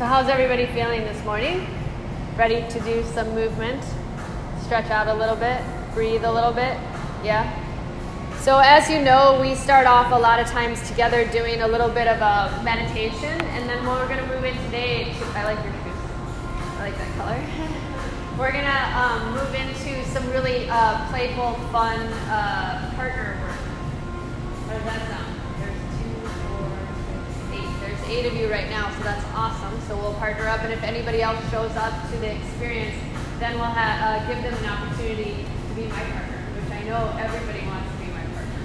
So, how's everybody feeling this morning? Ready to do some movement? Stretch out a little bit, breathe a little bit? Yeah? So, as you know, we start off a lot of times together doing a little bit of a meditation, and then what we're going to move in today, I like your shoes, I like that color. we're going to um, move into some really uh, playful, fun uh, partner work. How does that sound? Eight of you right now, so that's awesome. So we'll partner up, and if anybody else shows up to the experience, then we'll ha- uh, give them an opportunity to be my partner, which I know everybody wants to be my partner.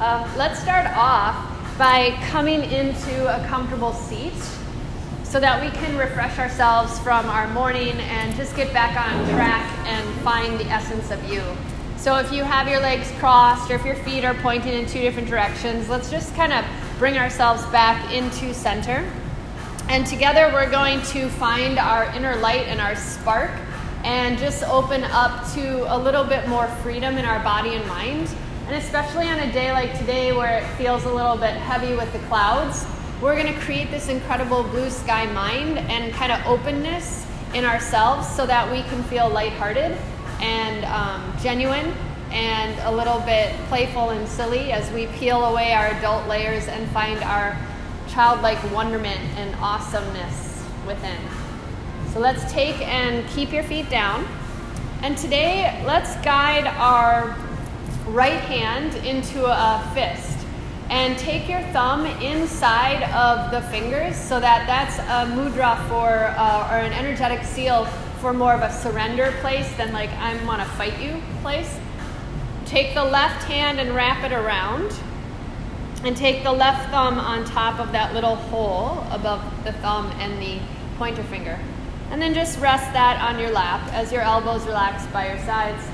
Uh, let's start off by coming into a comfortable seat so that we can refresh ourselves from our morning and just get back on track and find the essence of you. So if you have your legs crossed or if your feet are pointing in two different directions, let's just kind of bring ourselves back into center. And together we're going to find our inner light and our spark and just open up to a little bit more freedom in our body and mind. And especially on a day like today where it feels a little bit heavy with the clouds, we're going to create this incredible blue sky mind and kind of openness in ourselves so that we can feel lighthearted and um, genuine and a little bit playful and silly as we peel away our adult layers and find our childlike wonderment and awesomeness within. So let's take and keep your feet down. And today, let's guide our right hand into a fist. And take your thumb inside of the fingers so that that's a mudra for, uh, or an energetic seal for more of a surrender place than like I'm to fight you place. Take the left hand and wrap it around. And take the left thumb on top of that little hole above the thumb and the pointer finger. And then just rest that on your lap as your elbows relax by your sides.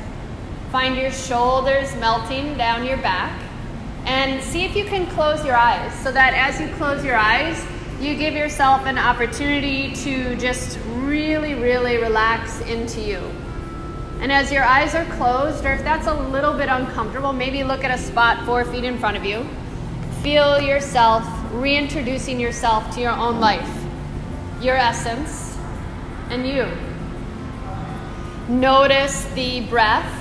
Find your shoulders melting down your back. And see if you can close your eyes so that as you close your eyes, you give yourself an opportunity to just really, really relax into you. And as your eyes are closed, or if that's a little bit uncomfortable, maybe look at a spot four feet in front of you. Feel yourself reintroducing yourself to your own life, your essence, and you. Notice the breath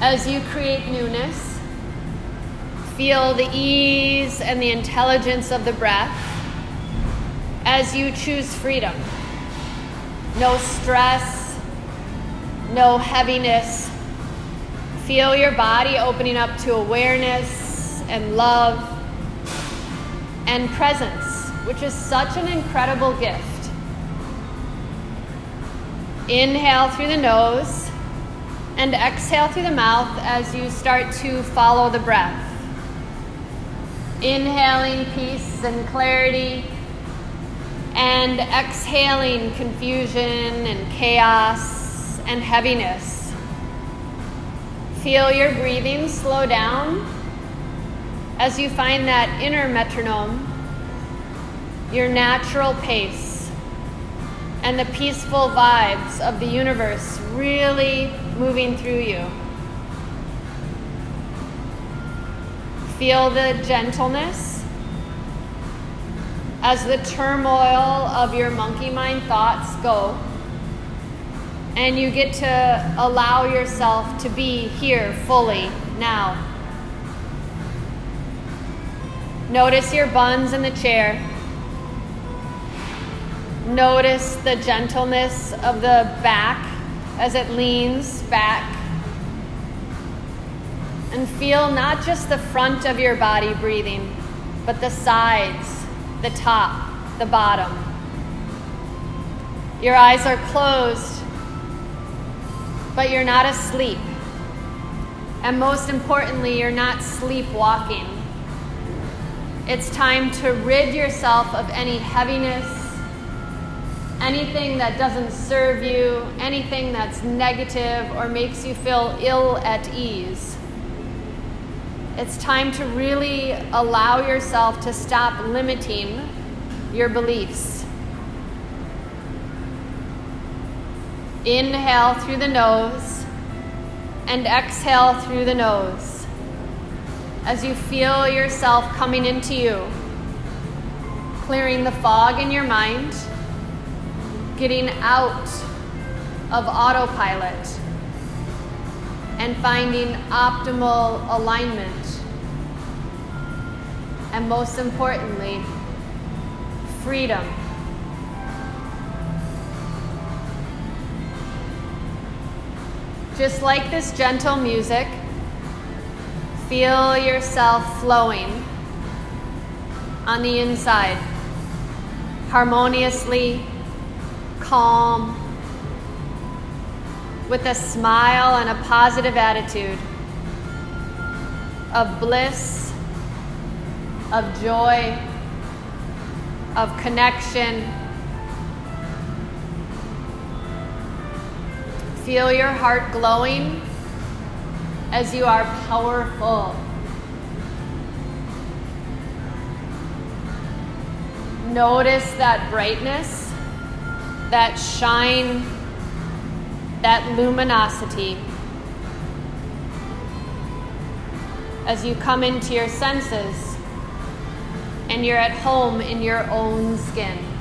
as you create newness. Feel the ease and the intelligence of the breath as you choose freedom. No stress no heaviness. Feel your body opening up to awareness and love and presence, which is such an incredible gift. Inhale through the nose and exhale through the mouth as you start to follow the breath. Inhaling peace and clarity, and exhaling confusion and chaos and heaviness. Feel your breathing slow down as you find that inner metronome, your natural pace, and the peaceful vibes of the universe really moving through you. Feel the gentleness as the turmoil of your monkey mind thoughts go and you get to allow yourself to be here fully now. Notice your buns in the chair. Notice the gentleness of the back as it leans back. And feel not just the front of your body breathing, but the sides, the top, the bottom. Your eyes are closed but you're not asleep. And most importantly, you're not sleepwalking. It's time to rid yourself of any heaviness, anything that doesn't serve you, anything that's negative or makes you feel ill at ease. It's time to really allow yourself to stop limiting your beliefs. Inhale through the nose and exhale through the nose as you feel yourself coming into you. clearing the fog in your mind, getting out of autopilot, and finding optimal alignment. And most importantly, freedom. Just like this gentle music, feel yourself flowing on the inside, harmoniously, calm, with a smile and a positive attitude of bliss, of joy, of connection. Feel your heart glowing as you are powerful. Notice that brightness, that shine, that luminosity. As you come into your senses and you're at home in your own skin.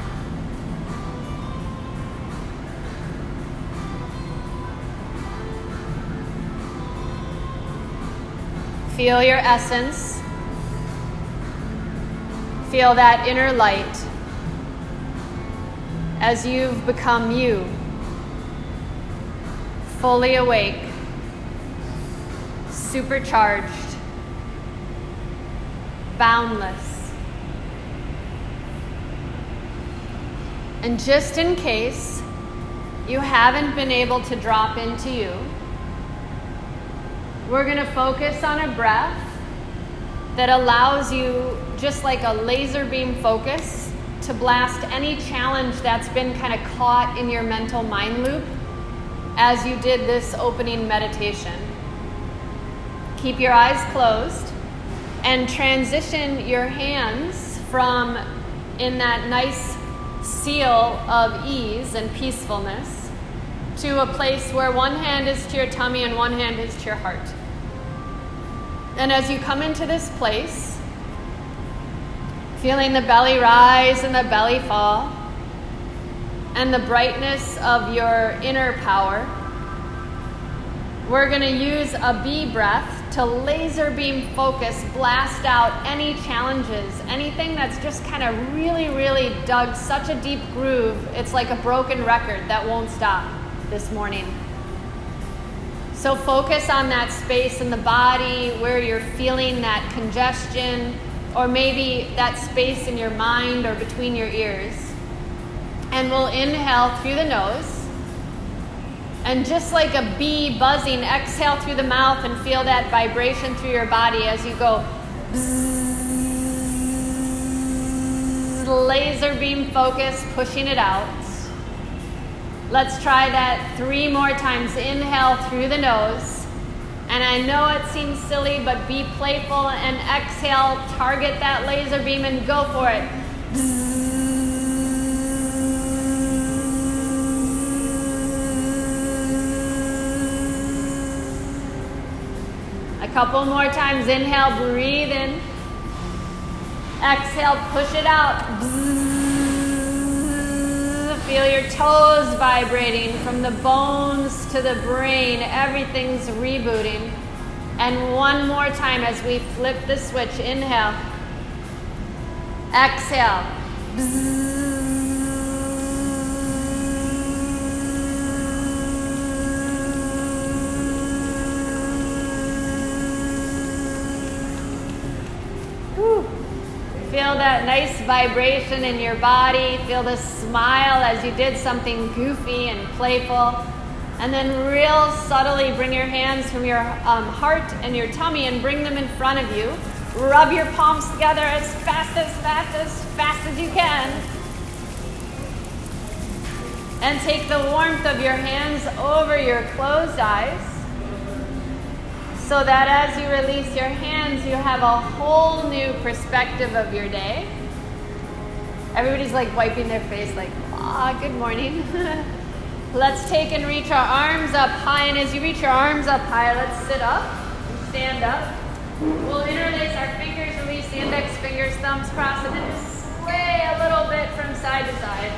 Feel your essence. Feel that inner light as you've become you, fully awake, supercharged, boundless. And just in case you haven't been able to drop into you, we're going to focus on a breath that allows you, just like a laser beam focus, to blast any challenge that's been kind of caught in your mental mind loop as you did this opening meditation. Keep your eyes closed and transition your hands from in that nice seal of ease and peacefulness to a place where one hand is to your tummy and one hand is to your heart. And as you come into this place, feeling the belly rise and the belly fall, and the brightness of your inner power, we're going to use a bee breath to laser beam focus, blast out any challenges, anything that's just kind of really, really dug such a deep groove. It's like a broken record that won't stop this morning. So focus on that space in the body where you're feeling that congestion, or maybe that space in your mind or between your ears. And we'll inhale through the nose. And just like a bee buzzing, exhale through the mouth and feel that vibration through your body as you go. laser beam focus, pushing it out. Let's try that three more times. Inhale through the nose. And I know it seems silly, but be playful and exhale. Target that laser beam and go for it. A couple more times. Inhale, breathe in. Exhale, push it out. Feel your toes vibrating from the bones to the brain. Everything's rebooting. And one more time as we flip the switch. Inhale. Exhale. Feel that nice vibration in your body. Feel the smile as you did something goofy and playful. And then, real subtly, bring your hands from your um, heart and your tummy and bring them in front of you. Rub your palms together as fast, as fast, as fast as you can. And take the warmth of your hands over your closed eyes so that as you release your hands, you have a whole new perspective of your day. Everybody's like wiping their face, like, ah, good morning. let's take and reach our arms up high. And as you reach your arms up high, let's sit up, and stand up. We'll interlace our fingers, release the index fingers, thumbs cross, and then sway a little bit from side to side.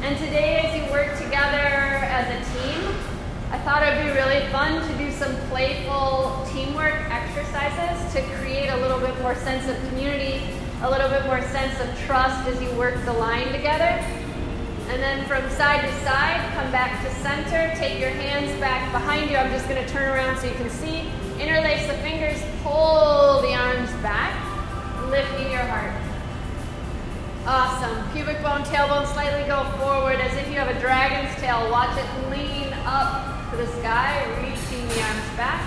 And today, as you work together as a team, I thought it'd be really fun to do some playful teamwork exercises to create a little bit more sense of community, a little bit more sense of trust as you work the line together. And then from side to side, come back to center, take your hands back behind you. I'm just going to turn around so you can see. Interlace the fingers, pull the arms back, lifting your heart. Awesome. Pubic bone, tailbone slightly go forward as if you have a dragon's tail. Watch it lean up to the sky, reaching the arms back.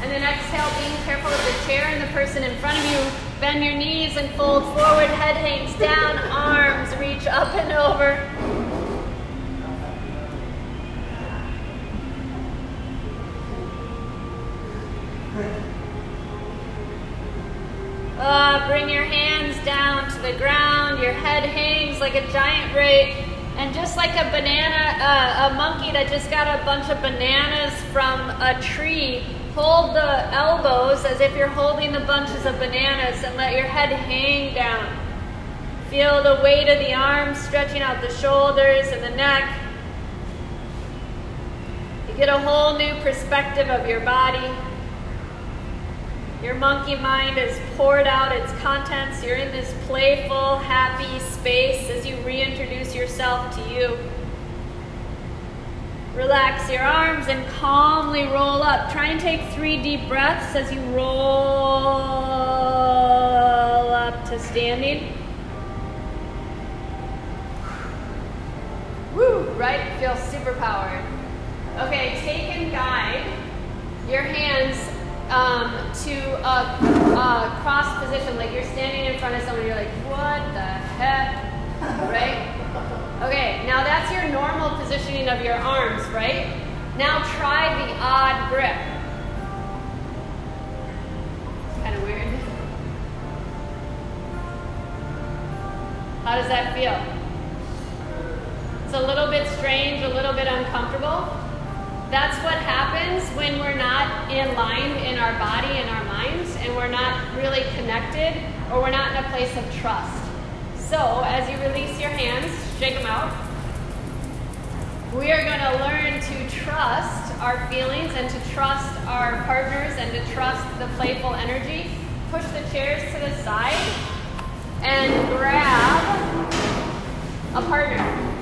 And then exhale, being careful of the chair and the person in front of you. Bend your knees and fold forward, head hangs down, arms reach up and over. Uh, bring your hands down to the ground. Your head hangs like a giant ray. And just like a banana, uh, a monkey that just got a bunch of bananas from a tree, hold the elbows as if you're holding the bunches of bananas and let your head hang down. Feel the weight of the arms stretching out the shoulders and the neck. You get a whole new perspective of your body. Your monkey mind has poured out its contents. You're in this playful, happy space as you reintroduce yourself to you. Relax your arms and calmly roll up. Try and take three deep breaths as you roll up to standing. Woo, right? Feel super powered. Okay, take and guide your hands um, to a, a, cross position, like you're standing in front of someone, you're like, what the heck, right? Okay, now that's your normal positioning of your arms, right? Now try the odd grip. Kind of weird. How does that feel? It's a little bit strange, a little bit uncomfortable. That's what happens when we're not in line in our body and our minds, and we're not really connected, or we're not in a place of trust. So, as you release your hands, shake them out. We are going to learn to trust our feelings and to trust our partners and to trust the playful energy. Push the chairs to the side and grab a partner.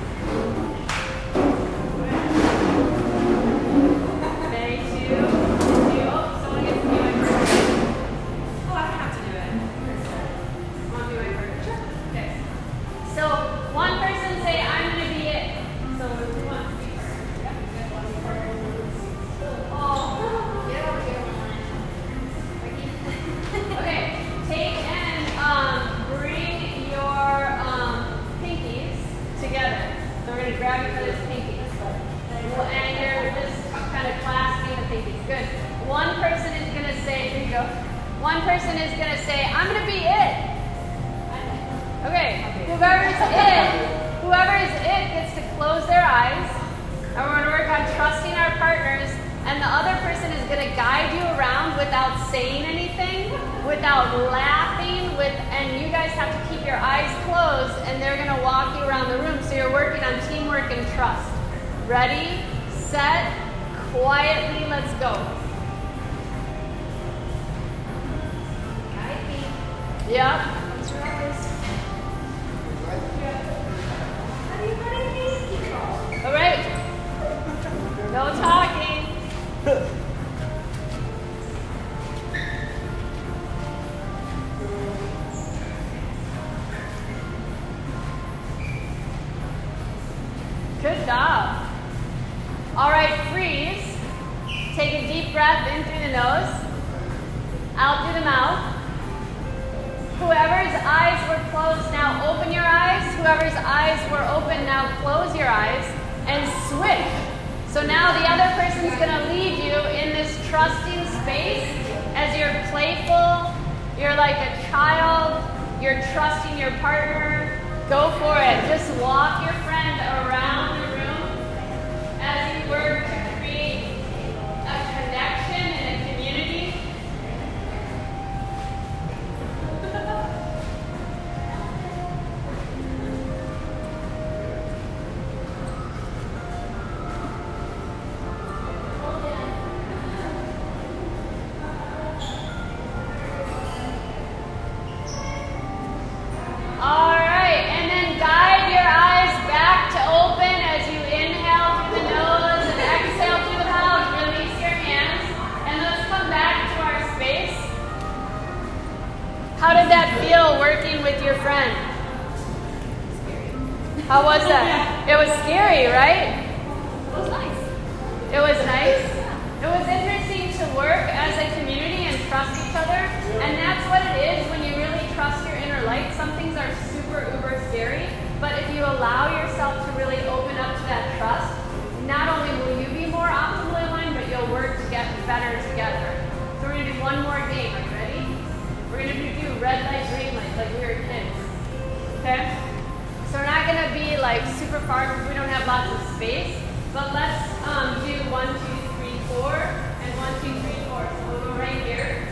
with, and you guys have to keep your eyes closed, and they're going to walk you around the room. So you're working on teamwork and trust. Ready, set, quietly, let's go. Yep. All right. No talking. All right, freeze. Take a deep breath in through the nose, out through the mouth. Whoever's eyes were closed, now open your eyes. Whoever's eyes were open, now close your eyes and switch. So now the other person's going to lead you in this trusting space as you're playful, you're like a child, you're trusting your partner. Go for it. Just walk your friend around. Allow yourself to really open up to that trust, not only will you be more optimally aligned, but you'll work to get better together. So we're gonna do one more game. Are you ready? We're gonna do red light, green light, like we were kids. Okay? So we're not gonna be like super far because we don't have lots of space. But let's um, do one, two, three, four, and one, two, three, four. So we'll go right here.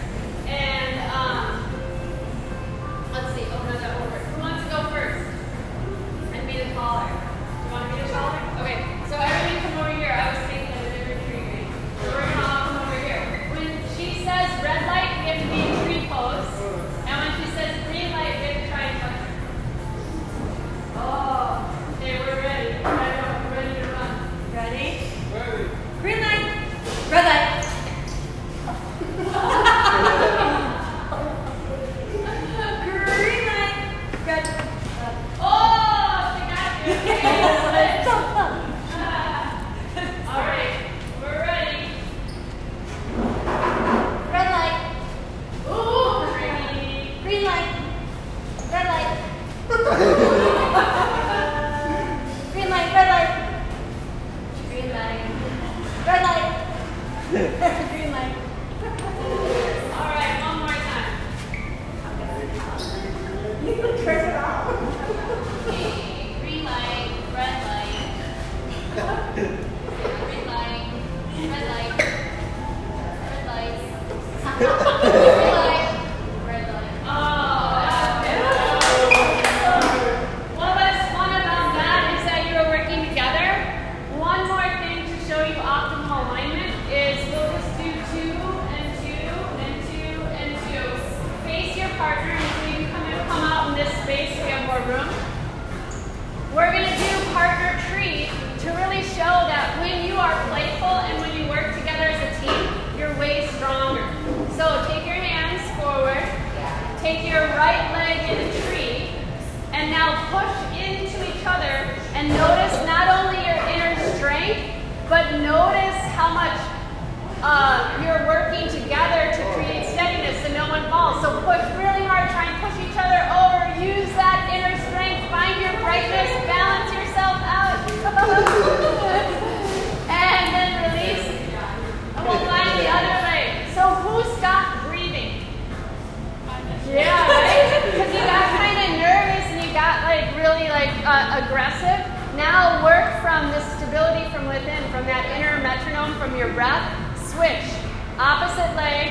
Opposite leg.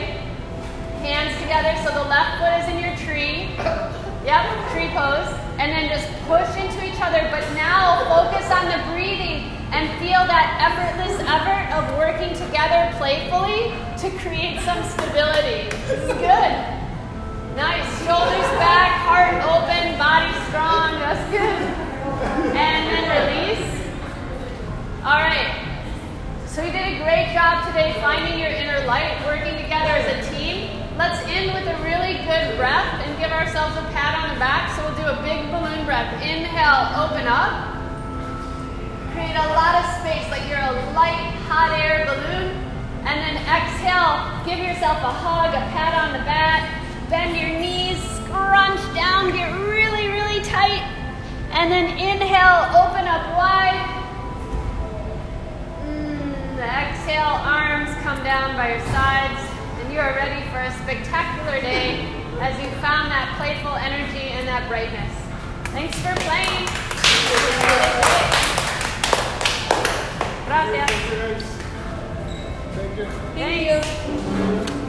Hands together so the left foot is in your tree. Yep, tree pose. And then just push into each other. But now focus on the breathing and feel that effortless effort of working together playfully to create some stability. This is good. Nice. Shoulders back, heart open, body strong. That's good. And then release. All right. So you did a great job today finding your inner light, working together as a team. Let's end with a really good breath and give ourselves a pat on the back. So we'll do a big balloon breath. Inhale, open up. Create a lot of space like you're a light, hot air balloon. And then exhale, give yourself a hug, a pat on the back. Bend your knees, scrunch down, get really, really tight. And then inhale, open up wide. Exhale, arms come down by your sides. And you are ready for a spectacular day as you found that playful energy and that brightness. Thanks for playing. Gracias. Thank you. Thank you.